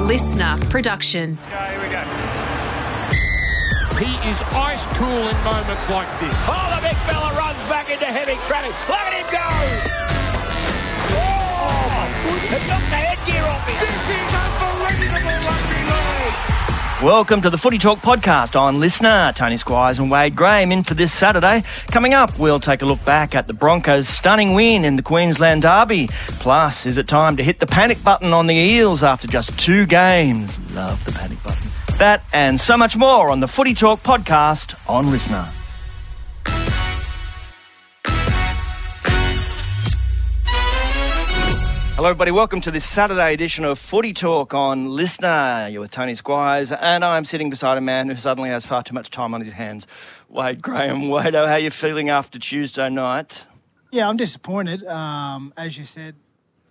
A LiSTNR production. Okay, here we go. He is ice cool in moments like this. Oh, the big fella runs back into heavy traffic. Look at him go! Oh, it knocked the headgear off him. This is unbelievable rugby league. Welcome to the Footy Talk podcast on LiSTNR. Tony Squires and Wade Graham in for this Saturday. Coming up, we'll take a look back at the Broncos' stunning win in the Queensland Derby. Plus, is it time to hit the panic button on the Eels after just two games? Love the panic button. That and so much more on the Footy Talk podcast on LiSTNR. Hello, everybody. Welcome to this Saturday edition of Footy Talk on LiSTNR. You're with Tony Squires, and I'm sitting beside a man who suddenly has far too much time on his hands. Wade Graham. Wade, how are you feeling after Tuesday night? Yeah, I'm disappointed. Um, as you said,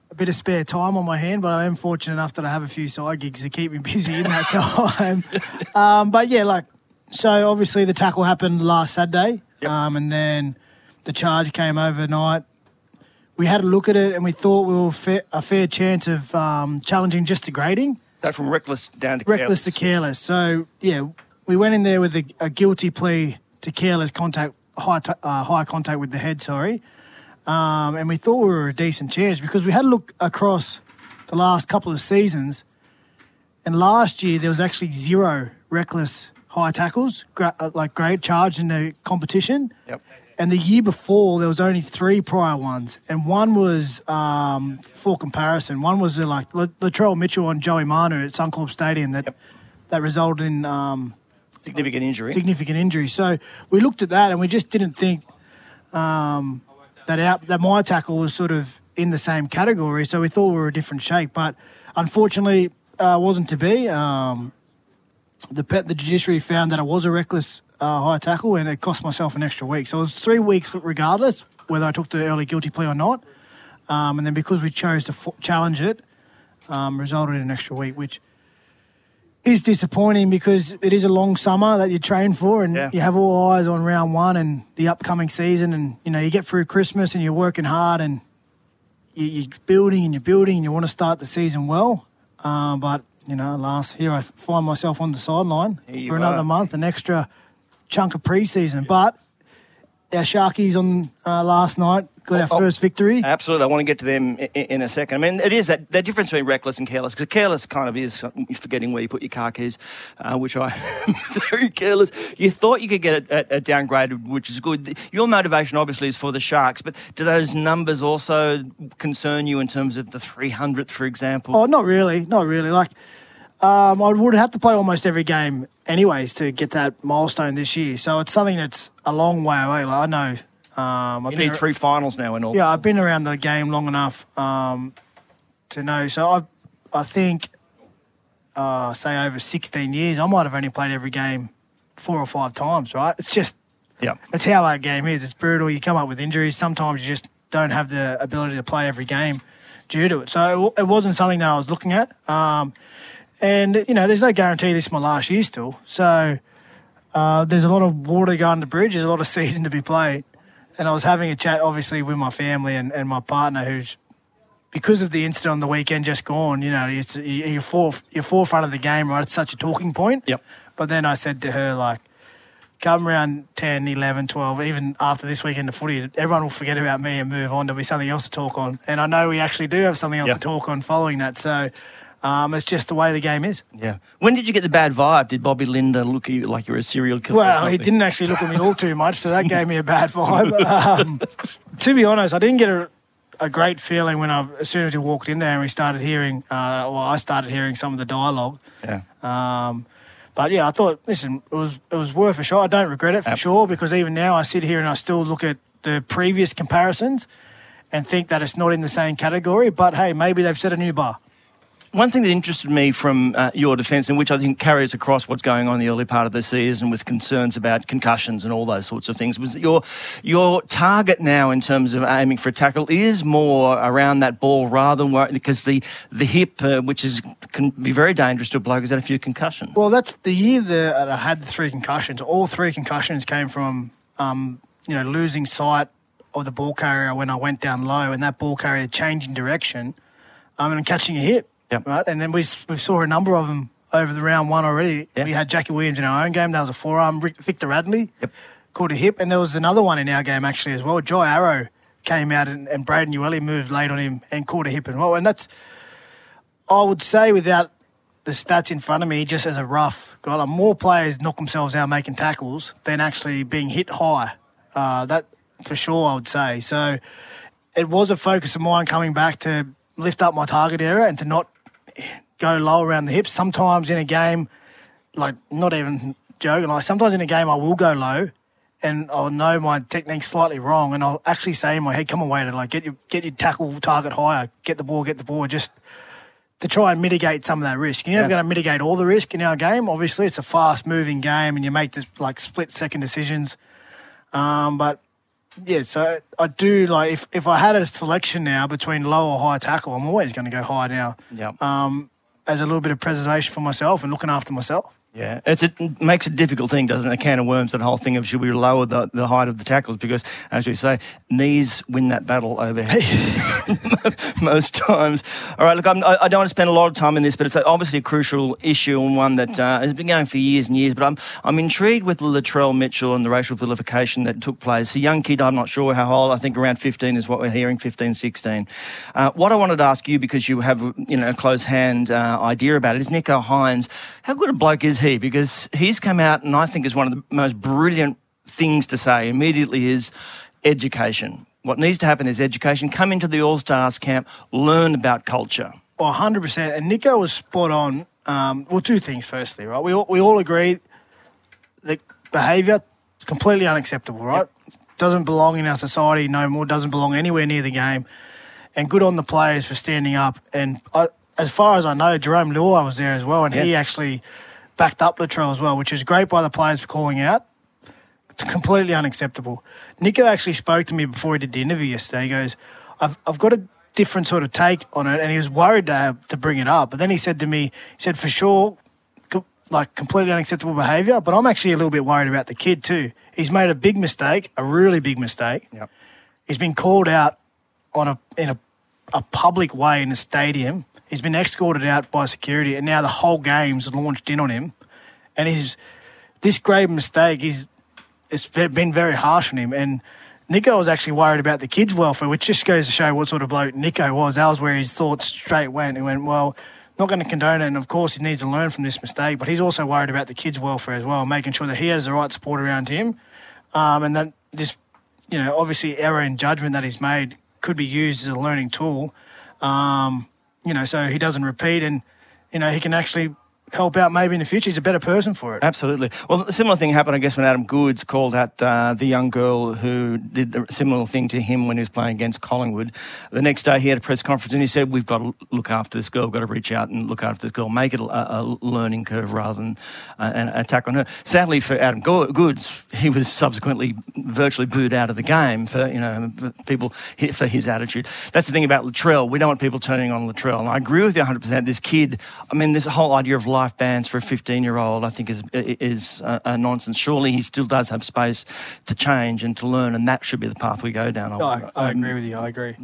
a bit of spare time on my hand, but I am fortunate enough that I have a few side gigs to keep me busy in that time. um, but yeah, like, so obviously the tackle happened last Saturday, Yep. um, and then the charge came overnight. We had a look at it and we thought we were fa- a fair chance of um, challenging just to grading that from reckless down to reckless to careless. So yeah, we went in there with a, a guilty plea to careless contact, high t- uh, high contact with the head. Sorry, um, and we thought we were a decent chance because we had a look across the last couple of seasons, and last year there was actually zero reckless high tackles, gra- uh, like great charge in the competition. Yep. And the year before, there was only three prior ones, and one was um, for comparison. One was uh, like La- Latrell Mitchell and Joey Manu at Suncorp Stadium that Yep. that resulted in um, Significant injury. significant injury. So we looked at that, and we just didn't think um, that our, that my tackle was sort of in the same category. So we thought we were a different shape, but unfortunately, uh, wasn't to be. Um, the pet, the judiciary found that it was a reckless uh, high tackle, and it cost myself an extra week. So it was three weeks regardless whether I took the early guilty plea or not. Um, and then because we chose to f- challenge it, um, resulted in an extra week, which is disappointing because it is a long summer that you train for, and Yeah. you have all eyes on round one and the upcoming season, and you know you get through Christmas and you're working hard and you, you're building and you're building and you want to start the season well. Um, but you know, last here I find myself on the sideline for another are. month, an extra chunk of preseason. But our Sharkies on uh, last night got our Oh, oh. first victory. Absolutely. I want to get to them i- i- in a second. I mean, it is that the difference between reckless and careless, because careless kind of is forgetting where you put your car keys, uh, which I am very careless. You thought you could get it, it, it downgraded, which is good. Your motivation, obviously, is for the Sharks, but do those numbers also concern you in terms of the 300th, for example? Oh, not really, not really. Like, um, I would have to play almost every game anyways to get that milestone this year. So it's something that's a long way away. Like, I know. Um, I've you been need ar- three finals now and all. Yeah, I've been around the game long enough um, to know. So I, I think, uh, say over 16 years, I might have only played every game four or five times. Right? It's just Yeah. it's how that game is. It's brutal. You come up with injuries. Sometimes you just don't have the ability to play every game due to it. So it, it wasn't something that I was looking at. Um, and you know, there's no guarantee this is my last year still. So uh, there's a lot of water going under the bridge. There's a lot of season to be played. And I was having a chat, obviously, with my family and, and my partner, who's because of the incident on the weekend just gone. You know, it's you're for, you're forefront of the game, right? It's such a talking point. Yep. But then I said to her, like, come around 10, 11, 12, even after this weekend of footy, everyone will forget about me and move on. There'll be something else to talk on. And I know we actually do have something else Yeah. to talk on following that. So um, it's just the way the game is. Yeah. When did you get the bad vibe? Did Bobby Lindner look at you like you're a serial killer? Well, he didn't actually look at me all too much, so that gave me a bad vibe. Um, to be honest, I didn't get a, a great feeling when I, as soon as we walked in there and we started hearing, uh, well, I started hearing some of the dialogue. Yeah. Um, but yeah, I thought, listen, it was it was worth a shot. I don't regret it for sure because even now I sit here and I still look at the previous comparisons and think that it's not in the same category. But hey, maybe they've set a new bar. One thing that interested me from uh, your defence, and which I think carries across what's going on in the early part of the season with concerns about concussions and all those sorts of things, was that your your target now in terms of aiming for a tackle is more around that ball rather than wor- because the the hip, uh, which is can be very dangerous to a bloke, has had a few concussions. Well, that's the year that I had three concussions. All three concussions came from, um, you know, losing sight of the ball carrier when I went down low, and that ball carrier changing direction, um, and catching a hit. Yep. Right, and then we we saw a number of them over the round one already. Yeah. We had Jackie Williams in our own game. That was a forearm. Victor Radley Yep. caught a hip, and there was another one in our game actually as well. Jai Arrow came out and, and Braden Uele moved late on him and caught a hip as well. And that's I would say without the stats in front of me, just as a rough guy, like more players knock themselves out making tackles than actually being hit high. Uh, that for sure, I would say. So it was a focus of mine coming back to lift up my target area and to not go low around the hips. Sometimes in a game, like not even joking, like sometimes in a game I will go low and I'll know my technique's slightly wrong and I'll actually say in my head, come away to like get your get your tackle target higher, get the ball, get the ball, just to try and mitigate some of that risk. You're never Yeah. going to mitigate all the risk in our game. Obviously, it's a fast moving game and you make this like split second decisions. Um, but yeah, so I do like if, if I had a selection now between low or high tackle, I'm always going to go high now Yep. um, as a little bit of preservation for myself and looking after myself. Yeah, it's it makes a difficult thing, doesn't it? A can of worms, that whole thing of should we lower the, the height of the tackles because, as we say, knees win that battle over most times. All right, look, I'm, I I don't want to spend a lot of time in this, but it's obviously a crucial issue and one that uh, has been going for years and years. But I'm I'm intrigued with Latrell Mitchell and the racial vilification that took place. A young kid, I'm not sure how old. I think around 15 is what we're hearing, 15, 16. Uh, what I wanted to ask you because you have you know a close hand uh, idea about it is Nicho Hynes. How good a bloke is he? Because he's come out and I think is one of the most brilliant things to say immediately is education. What needs to happen is education. Come into the All Stars camp, learn about culture. Well, 100%. And Nicho was spot on. Um, well, two things, firstly, right? We all, we all agree that behaviour completely unacceptable, right? Doesn't belong in our society no more, doesn't belong anywhere near the game. And good on the players for standing up. And I, as far as I know, Jarome Luai was there as well, and he actually backed up Latrell as well, which is great by the players for calling out. It's completely unacceptable. Nicho actually spoke to me before he did the interview yesterday. He goes, I've, I've got a different sort of take on it, and he was worried to, to bring it up. But then he said to me, he said, for sure, co- like completely unacceptable behaviour, but I'm actually a little bit worried about the kid too. He's made a big mistake, a really big mistake. Yep. He's been called out on a in a, a public way in a stadium. He's been escorted out by security, and now the whole game's launched in on him. And he's this grave mistake. He's it's been very harsh on him. And Nicho was actually worried about the kids' welfare, which just goes to show what sort of bloke Nicho was. That was where his thoughts straight went. He went, well, not going to condone it, and of course he needs to learn from this mistake. But he's also worried about the kids' welfare as well, making sure that he has the right support around him, um, and that this, you know, obviously error in judgment that he's made could be used as a learning tool. Um, you know, so he doesn't repeat, and you know he can actually help out maybe in the future. He's a better person for it. Absolutely. Well, a similar thing happened, I guess, when Adam Goodes called out uh, the young girl who did a similar thing to him when he was playing against Collingwood. The next day, he had a press conference and he said, "We've got to look after this girl. We've got to reach out and look after this girl, make it a, a learning curve rather than uh, an attack on her." Sadly for Adam Go- Goodes, he was subsequently virtually booed out of the game for you know people for his attitude. That's the thing about Latrell. We don't want people turning on Latrell, and I agree with you 100. percent This kid, I mean, this whole idea of life bans for a 15 year old, I think is is a, a nonsense. Surely he still does have space to change and to learn, and that should be the path we go down. I, I agree with you. I agree.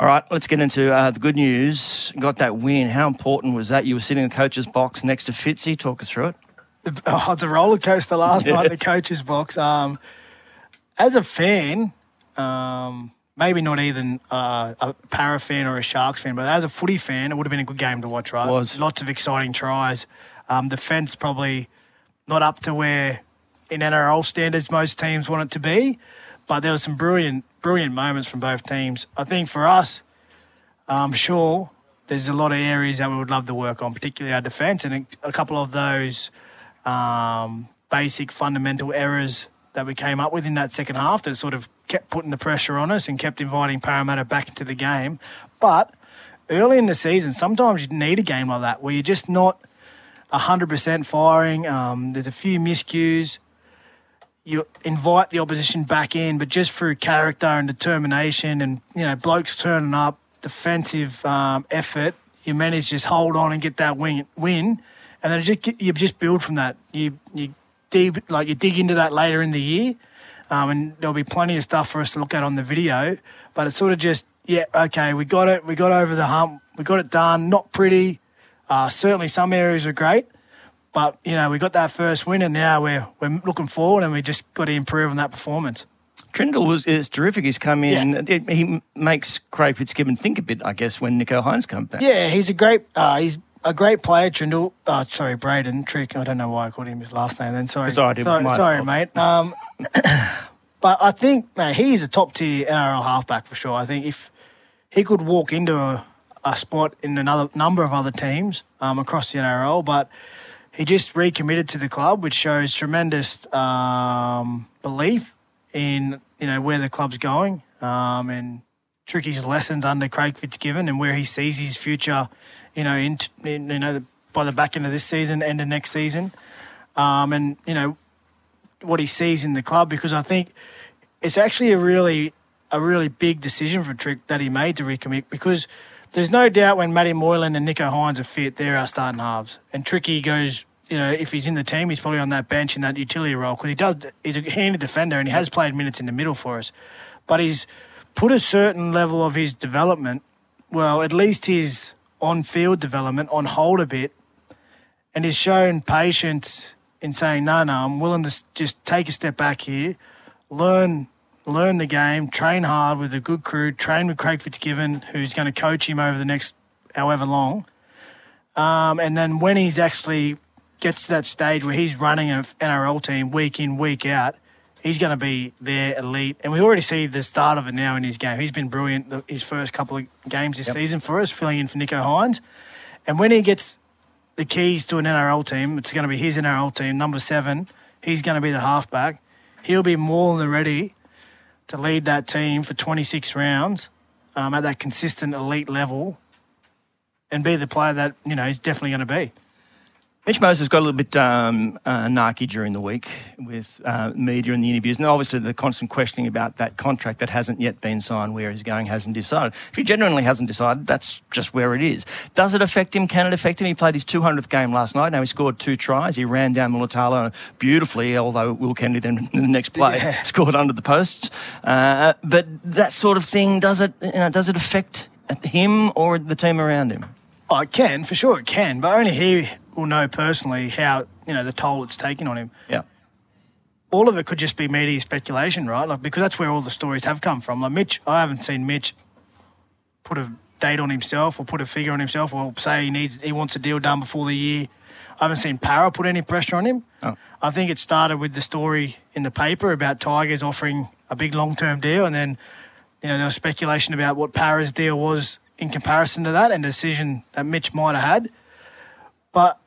All right, let's get into uh, the good news. Got that win. How important was that? You were sitting in the coach's box next to Fitzy. Talk us through it. Oh, it's a roller coaster last night in the coach's box. Um, as a fan, um, maybe not even uh, a Parra fan or a Sharks fan, but as a footy fan, it would have been a good game to watch, right? Was. Lots of exciting tries. Um, defense probably not up to where in NRL standards most teams want it to be, but there were some brilliant, brilliant moments from both teams. I think for us, I'm sure there's a lot of areas that we would love to work on, particularly our defence, and a, a couple of those um, basic fundamental errors that we came up with in that second half that sort of kept putting the pressure on us and kept inviting Parramatta back into the game. But early in the season, sometimes you need a game like that where you're just not 100% firing. Um, there's a few miscues. You invite the opposition back in, but just through character and determination and, you know, blokes turning up, defensive um, effort, you manage to just hold on and get that win. win and then just you just build from that. You you deep like you dig into that later in the year, um, and there'll be plenty of stuff for us to look at on the video. But it's sort of just yeah, okay, we got it, we got over the hump, We got it done. Not pretty. Uh, certainly, some areas are great, but you know we got that first win, and now we're we're looking forward, and we just got to improve on that performance. Trindall was is terrific. He's come in. Yeah. It, he makes Craig Fitzgibbon think a bit, I guess, when Nicho Hynes comes back. Yeah, he's a great. Uh, he's a great player, Trindall. Uh, sorry, Braden Trick. I don't know why I called him his last name. Then sorry, Sorry, dude, sorry, sorry mate. Um, but I think man, he's a top tier NRL halfback for sure. I think if he could walk into a, a spot in another number of other teams um, across the NRL, but he just recommitted to the club, which shows tremendous um, belief in you know where the club's going um, and Tricky's lessons under Craig Fitzgibbon and where he sees his future, you know, in, in you know the, by the back end of this season, end of next season, um, and you know what he sees in the club because I think it's actually a really a really big decision for Trick that he made to recommit because there's no doubt when Matty Moylan and Nicho Hynes are fit, they're our starting halves. And Tricky goes, you know, if he's in the team, he's probably on that bench in that utility role because he does. He's a handy defender and he has played minutes in the middle for us, but he's put a certain level of his development, well, at least his on-field development, on hold a bit, and he's shown patience in saying, no, no, I'm willing to just take a step back here, learn learn the game, train hard with a good crew, train with Craig Fitzgibbon, who's going to coach him over the next however long. Um, and then when he's actually gets to that stage where he's running an NRL team week in, week out, he's going to be their elite. And we already see the start of it now in his game. He's been brilliant the, his first couple of games this season for us, filling in for Nicho Hynes. And when he gets the keys to an NRL team, it's going to be his NRL team, number seven. He's going to be the halfback. He'll be more than ready to lead that team for 26 rounds um, at that consistent elite level and be the player that, you know, he's definitely going to be. Mitch Moses got a little bit um, uh, narky during the week with uh, media and the interviews, and obviously the constant questioning about that contract that hasn't yet been signed, where he's going, hasn't decided. If he genuinely hasn't decided, that's just where it is. Does it affect him? Can it affect him? He played his 200th game last night. Now he scored two tries. He ran down Mulitalo beautifully, although Will Kennedy then in the next play scored under the posts. Uh, but that sort of thing, does it? You know, does it affect him or the team around him? Oh, it can, for sure it can, but only he will know personally how, you know, the toll it's taking on him. Yeah. all of it could just be media speculation, right? Like because that's where all the stories have come from. Like Mitch, I haven't seen Mitch put a date on himself or put a figure on himself or say he needs he wants a deal done before the year. I haven't seen Parra put any pressure on him. Oh. I think it started with the story in the paper about Tigers offering a big long term deal, and then you know there was speculation about what Parra's deal was in comparison to that and the decision that Mitch might have had. But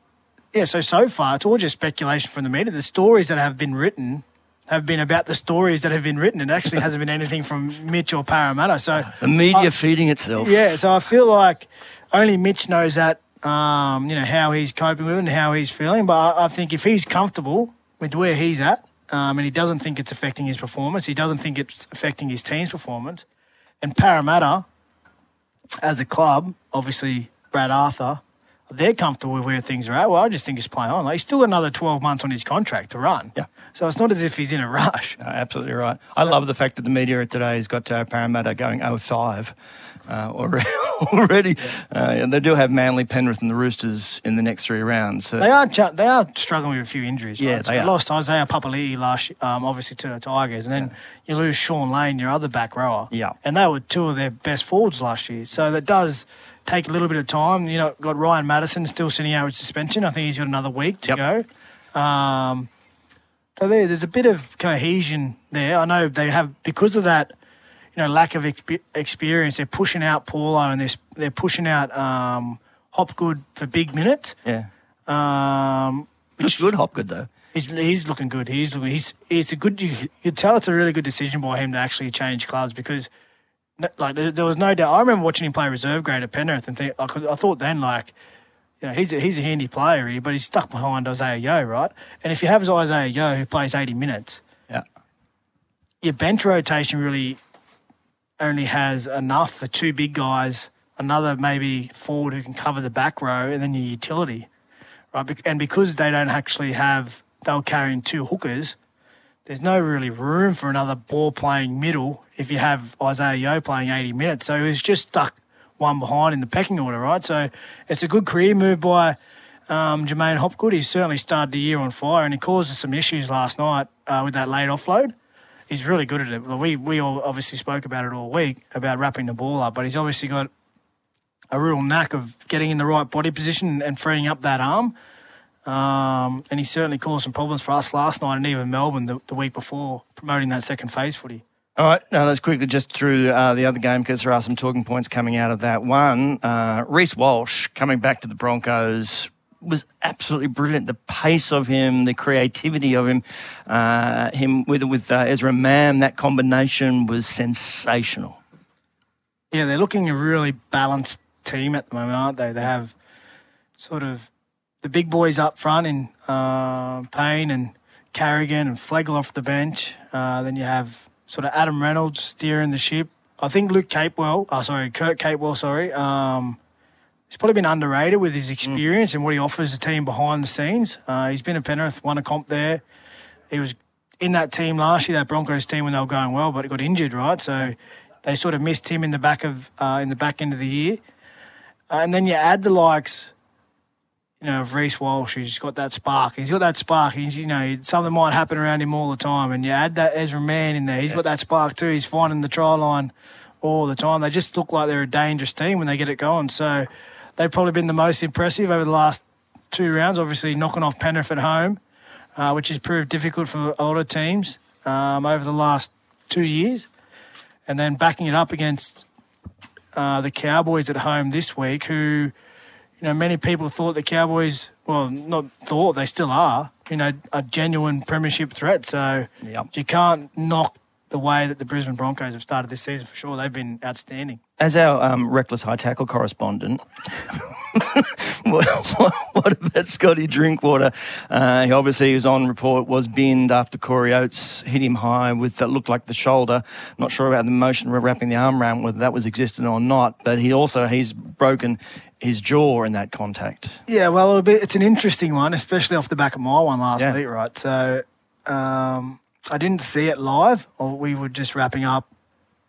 yeah, so so far it's all just speculation from the media. The stories that have been written have been about the stories that have been written. It actually hasn't been anything from Mitch or Parramatta. So The media I- feeding itself. yeah, so I feel like only Mitch knows that. Um, you know how he's coping with it and how he's feeling. But I, I think if he's comfortable with where he's at, um, and he doesn't think it's affecting his performance, he doesn't think it's affecting his team's performance, and Parramatta, as a club, obviously Brad Arthur, they're comfortable with where things are at. Well, I just think he's playing on. Like, he's still another twelve months on his contract to run. Yeah. So it's not as if he's in a rush. No, absolutely right. I love the fact that the media today has got uh, Parramatta going 05 uh, already. already. Uh, and they do have Manly, Penrith, and the Roosters in the next three rounds. So They are ch- they are struggling with a few injuries. Yeah, right? So they are. lost Isaiah Papali'i last, um, obviously to Tigers, and then you lose Shaun Lane, your other back rower. Yeah. and they were two of their best forwards last year. So that does take a little bit of time. You know, got Ryan Matterson still sitting out with suspension. I think he's got another week to Yep. go. Um, so there, there's a bit of cohesion there. I know they have because of that. You know, lack of expe- experience. They're pushing out Paulo and they're, they're pushing out um, Hopgood for big minutes. yeah. Um, Looks good, Hopgood, though. He's, he's looking good. He's looking. He's it's a good. You could tell it's a really good decision by him to actually change clubs because, no- like, there, there was no doubt. I remember watching him play reserve grade at Penrith and think I, could, I thought then like, you know, he's a, he's a handy player here, but he's stuck behind Isaah Yeo, right? And if you have Isaah Yeo who plays eighty minutes, Yeah. your bench rotation really only has enough for two big guys, another maybe forward who can cover the back row, and then your utility, right? And because they don't actually have, they were carrying two hookers. There's no really room for another ball playing middle if you have Isaah Yeo playing 80 minutes. So he was just stuck one behind in the pecking order, right? So it's a good career move by um, J'maine Hopgood. He's certainly started the year on fire, and he caused us some issues last night uh, with that late offload. He's really good at it. We we all obviously spoke about it all week about wrapping the ball up, but he's obviously got a real knack of getting in the right body position and freeing up that arm. Um, and he certainly caused some problems for us last night and even Melbourne the, the week before promoting that second phase footy. All right, now let's quickly just through uh, the other game because there are some talking points coming out of that. One, uh, Reece Walsh coming back to the Broncos was absolutely brilliant. The pace of him, the creativity of him, uh, him with with uh, Ezra Mam, that combination was sensational. Yeah, they're looking a really balanced team at the moment, aren't they? They have sort of the big boys up front in uh, Payne and Carrigan and Flegler off the bench. Uh, then you have sort of Adam Reynolds steering the ship. I think Luke Capewell, oh, sorry, Kurt Capewell, sorry. Um, he's probably been underrated with his experience mm. and what he offers the team behind the scenes. Uh, he's been a Penrith, won a comp there. He was in that team last year, that Broncos team, when they were going well, but he got injured, right? So they sort of missed him in the back of uh, in the back end of the year. Uh, and then you add the likes you know, of Reece Walsh, he's got that spark. He's got that spark. He's, you know, something might happen around him all the time. And you add that Ezra Mam in there, he's yeah. got that spark too. He's finding the try line all the time. They just look like they're a dangerous team when they get it going. So they've probably been the most impressive over the last two rounds. Obviously, knocking off Penrith at home, uh, which has proved difficult for a lot of teams um, over the last two years. And then backing it up against uh, the Cowboys at home this week, who you know, many people thought the Cowboys, well, not thought, they still are, you know, a genuine premiership threat. So yep. you can't knock the way that the Brisbane Broncos have started this season for sure. They've been outstanding. As our um, reckless high tackle correspondent, what, what, what, about Scotty Drinkwater? Uh, he obviously was on report, was binned after Corey Oates hit him high with that looked like the shoulder. Not sure about the motion wrapping the arm around whether that was existent or not, but he also he's broken his jaw in that contact. Yeah, well, be, it's an interesting one, especially off the back of my one last yeah. week, right? So um, I didn't see it live. We were just wrapping up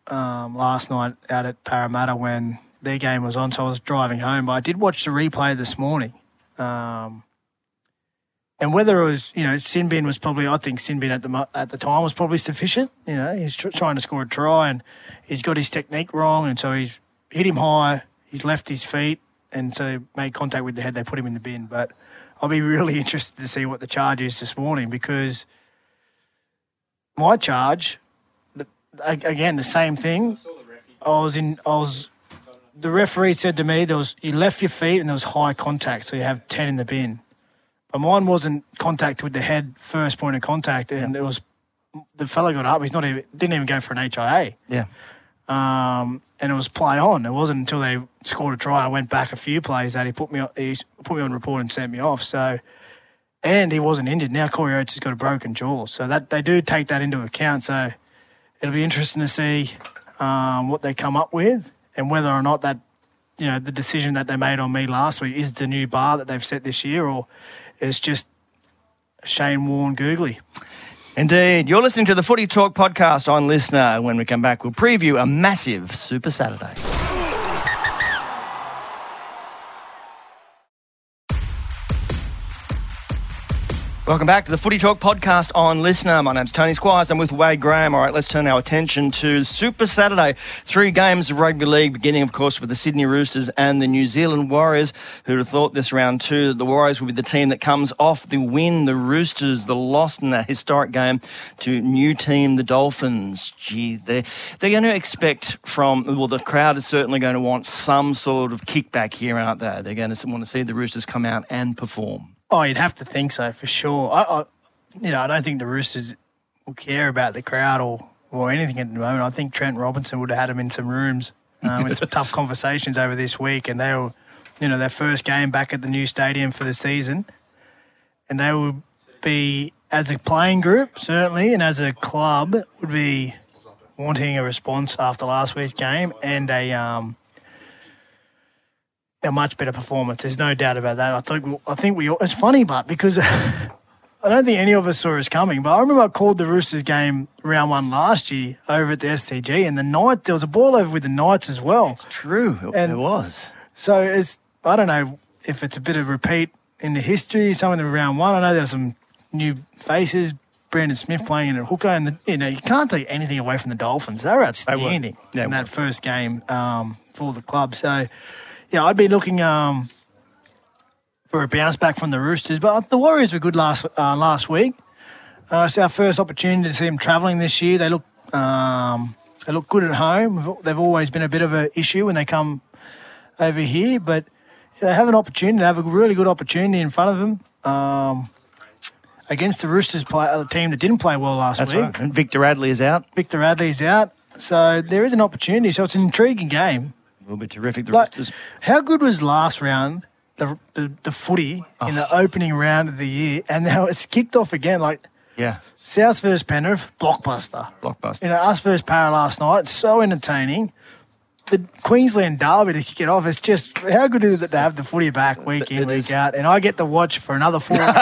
um, last night out at Parramatta when their game was on, so I was driving home. But I did watch the replay this morning. Um, and whether it was, you know, Sinbin was probably, I think Sinbin at the at the time was probably sufficient. You know, he's tr- trying to score a try and he's got his technique wrong, and so he's hit him high. He's left his feet, and so made contact with the head. They put him in the bin. But I'll be really interested to see what the charge is this morning because my charge, again, the same thing. I was in. I was. The referee said to me, "There was you left your feet and there was high contact, so you have ten in the bin." But mine wasn't contact with the head, first point of contact, and yeah. it was the fellow got up. He's not even didn't even go for an HIA. Yeah. Um, and it was play on. It wasn't until they scored a try. I went back a few plays that he put me he put me on report and sent me off. So, and he wasn't injured. Now Corey Oates has got a broken jaw, so that they do take that into account. So it'll be interesting to see um, what they come up with and whether or not that you know the decision that they made on me last week is the new bar that they've set this year, or it's just Shane Warne googly. Indeed. You're listening to the Footy Talk podcast on LiSTNR. When we come back, we'll preview a massive Super Saturday. Welcome back to the Footy Talk podcast on LiSTNR. My name's Tony Squires. I'm with Wade Graham. All right, let's turn our attention to Super Saturday. Three games of rugby league, beginning, of course, with the Sydney Roosters and the New Zealand Warriors. Who'd have thought this round two that the Warriors would be the team that comes off the win? The Roosters, the loss in that historic game to new team, the Dolphins. Gee, they're, they're going to expect from, well, the crowd is certainly going to want some sort of kickback here, aren't they? They're going to want to see the Roosters come out and perform. Oh, you'd have to think so for sure. I, I, you know, I don't think the Roosters will care about the crowd or or anything at the moment. I think Trent Robinson would have had them in some rooms um, with some tough conversations over this week, and they were, you know, their first game back at the new stadium for the season, and they would be as a playing group certainly, and as a club would be wanting a response after last week's game and a um, a much better performance. There's no doubt about that. I think I think we. It's funny, but because I don't think any of us saw us coming, but I remember I called the Roosters game round one last year over at the STG, and the night there was a ball over with the Knights as well. It's True, it- And- it was. So it's I don't know if it's a bit of repeat in the history. Some of the round one. I know there's some new faces. Brandon Smith playing in a hooker, and the, you know you can't take anything away from the Dolphins. They were outstanding They in were. that first game um, for the club. So yeah, I'd be looking um, for a bounce back from the Roosters. But the Warriors were good last uh, last week. Uh, it's our first opportunity to see them travelling this year. They look um, they look good at home. They've always been a bit of an issue when they come over here, but they have an opportunity. They have a really good opportunity in front of them um, against the Roosters, play, a team that didn't play well last That's week. right. And Victor Radley is out. Victor Radley's out, so there is an opportunity. So it's an intriguing game. Will be terrific. The Like, Roosters. how good was last round? The, the, the footy in the oh. opening round of the year, and now it's kicked off again. Like Yeah, South versus Penrith, blockbuster. blockbuster. You know, us versus Parra last night, so entertaining. The Queensland Derby to kick it off, it's just how good is it to have the footy back week in, week out, and I get to watch for another four weeks.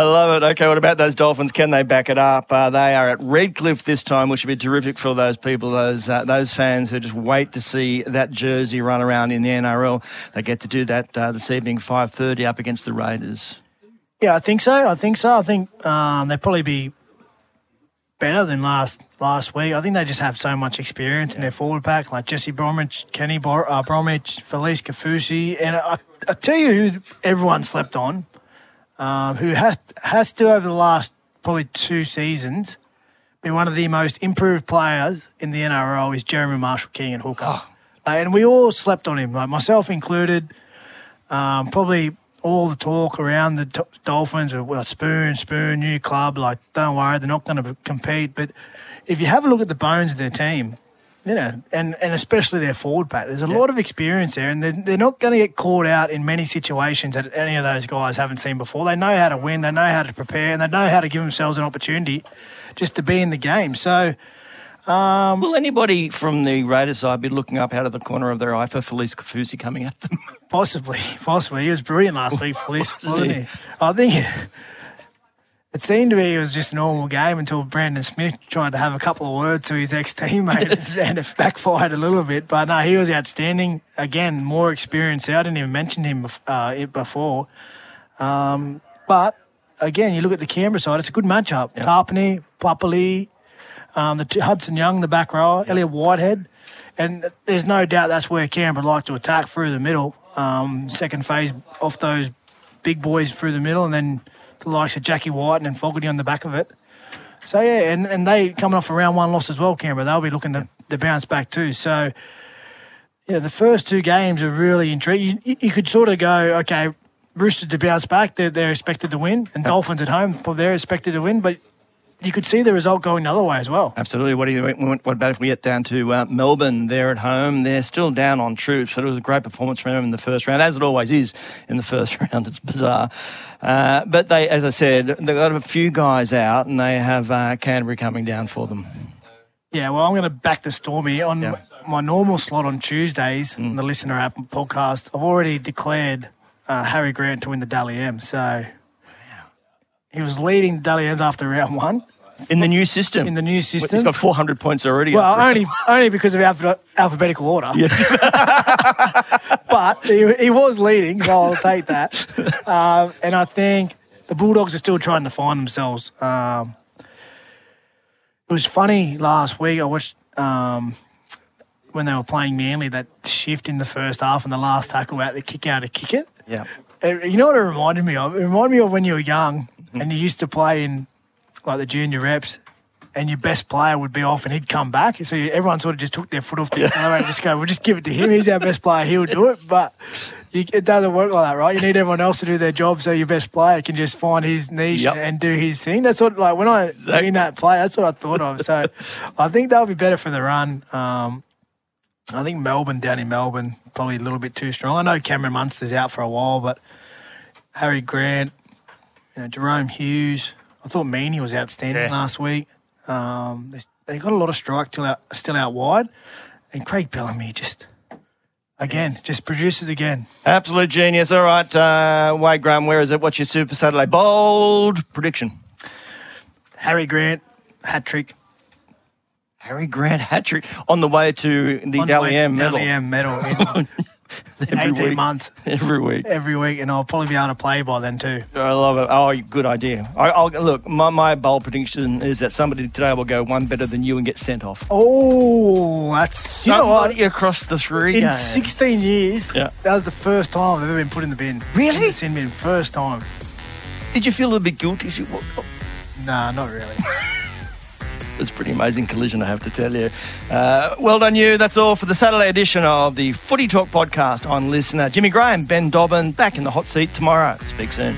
I love it. Okay, what about those Dolphins? Can they back it up? Uh, they are at Redcliffe this time, which would be terrific for those people, those uh, those fans who just wait to see that jersey run around in the NRL. They get to do that uh, this evening, five thirty, up against the Raiders. yeah, I think so. I think so. I think um, they'd probably be better than last last week. I think they just have so much experience in their forward pack, like Jesse Bromwich, Kenny Bor- uh, Bromwich, Felise Kaufusi, and I, I tell you who everyone slept on, um, who has has to over the last probably two seasons be one of the most improved players in the NRL is Jeremy Marshall King and Hooker. Uh, and we all slept on him, like myself included. Um, probably all the talk around the Do- Dolphins were, well, Spoon, Spoon, new club, like, don't worry, they're not going to compete. But if you have a look at the bones of their team, you know, and, and especially their forward pack, there's a lot of experience there, and they're, they're not going to get caught out in many situations that any of those guys haven't seen before. They know how to win, they know how to prepare, and they know how to give themselves an opportunity just to be in the game. So, um, Will anybody from the Raiders side be looking up out of the corner of their eye for Felise Kaufusi coming at them? Possibly, possibly. He was brilliant last week, Felise, Wasn't he? I think it, seemed to me it was just a normal game until Brandon Smith tried to have a couple of words to his ex teammate and it backfired a little bit. But no, he was outstanding. Again, more experience. I didn't even mention him uh, it before. Um, but again, you look at the Canberra side, it's a good matchup. Tapine, Papalii, um, the two, Hudson Young, the back rower, Elliot Whitehead. And there's no doubt that's where Canberra like to attack through the middle. Um, second phase off those big boys through the middle, and then the likes of Jack Wighton and Fogarty on the back of it. So yeah, and, and they coming off a round one loss as well, Canberra. They'll be looking to, to bounce back too. So yeah, the first two games are really intriguing. You, you could sort of go, okay, Roosters to bounce back, they're, they're expected to win, and Dolphins at home, they're expected to win, but you could see the result going the other way as well. Absolutely. What do you? What about if we get down to uh, Melbourne? They're at home. They're still down on troops, but it was a great performance from them in the first round, as it always is in the first round. It's bizarre, uh, but they, as I said, they've got a few guys out, and they have uh, Canterbury coming down for them. Yeah, well, I'm going to back the Stormy on Yeah. my normal slot on Tuesdays, on the LiSTNR app podcast. I've already declared uh, Harry Grant to win the Dally M. So he was leading the Dally M's after round one In the new system, in the new system, he's got 400 points already. Well, only only because of alpha, alphabetical order. Yeah. but he, he was leading, so I'll take that. Um, and I think the Bulldogs are still trying to find themselves. Um, it was funny last week. I watched um, when they were playing Manly that shift in the first half and the last tackle out the kick out to kick it. yeah. You know what it reminded me of? It reminded me of when you were young and you used to play in like the junior reps, and your best player would be off and he'd come back. So everyone sort of just took their foot off the accelerator and just go, "We'll just give it to him. He's our best player. He'll do it." But you, it doesn't work like that, right? You need everyone else to do their job so your best player can just find his niche Yep. and do his thing. That's what like when I seen that play, that's what I thought of. So I think that'll be better for the run. Um, I think Melbourne down in Melbourne probably a little bit too strong. I know Cameron Munster's out for a while, but Harry Grant, you know, Jahrome Hughes. I thought Meaney was outstanding Yeah. last week. Um, they, they got a lot of strike still out, still out wide, and Craig Bellamy just. Again, just produces again. Absolute genius. All right, uh, Wade Graham, where is it? What's your Super Saturday bold prediction? Harry Grant, hat trick. Harry Grant hat trick on the way to the the M medal medal in, in Every 18 week. months, every week. every week, and I'll probably be able to play by then too. I love it. Oh, good idea. I, I'll look. My, my bold prediction is that somebody today will go one better than you and get sent off. Oh, that's you know what? Somebody across the three In games. 16 years, Yeah. that was the first time I've ever been put in the bin. Really? In the sin bin, first time. Did you feel a little bit guilty? as you walked off? Nah, not really. Was a pretty amazing collision, I have to tell you. Uh, well done, you. That's all for the Saturday edition of the Footy Talk podcast on LiSTNR. Jimmy Graham, Ben Dobbin, back in the hot seat tomorrow. Speak soon.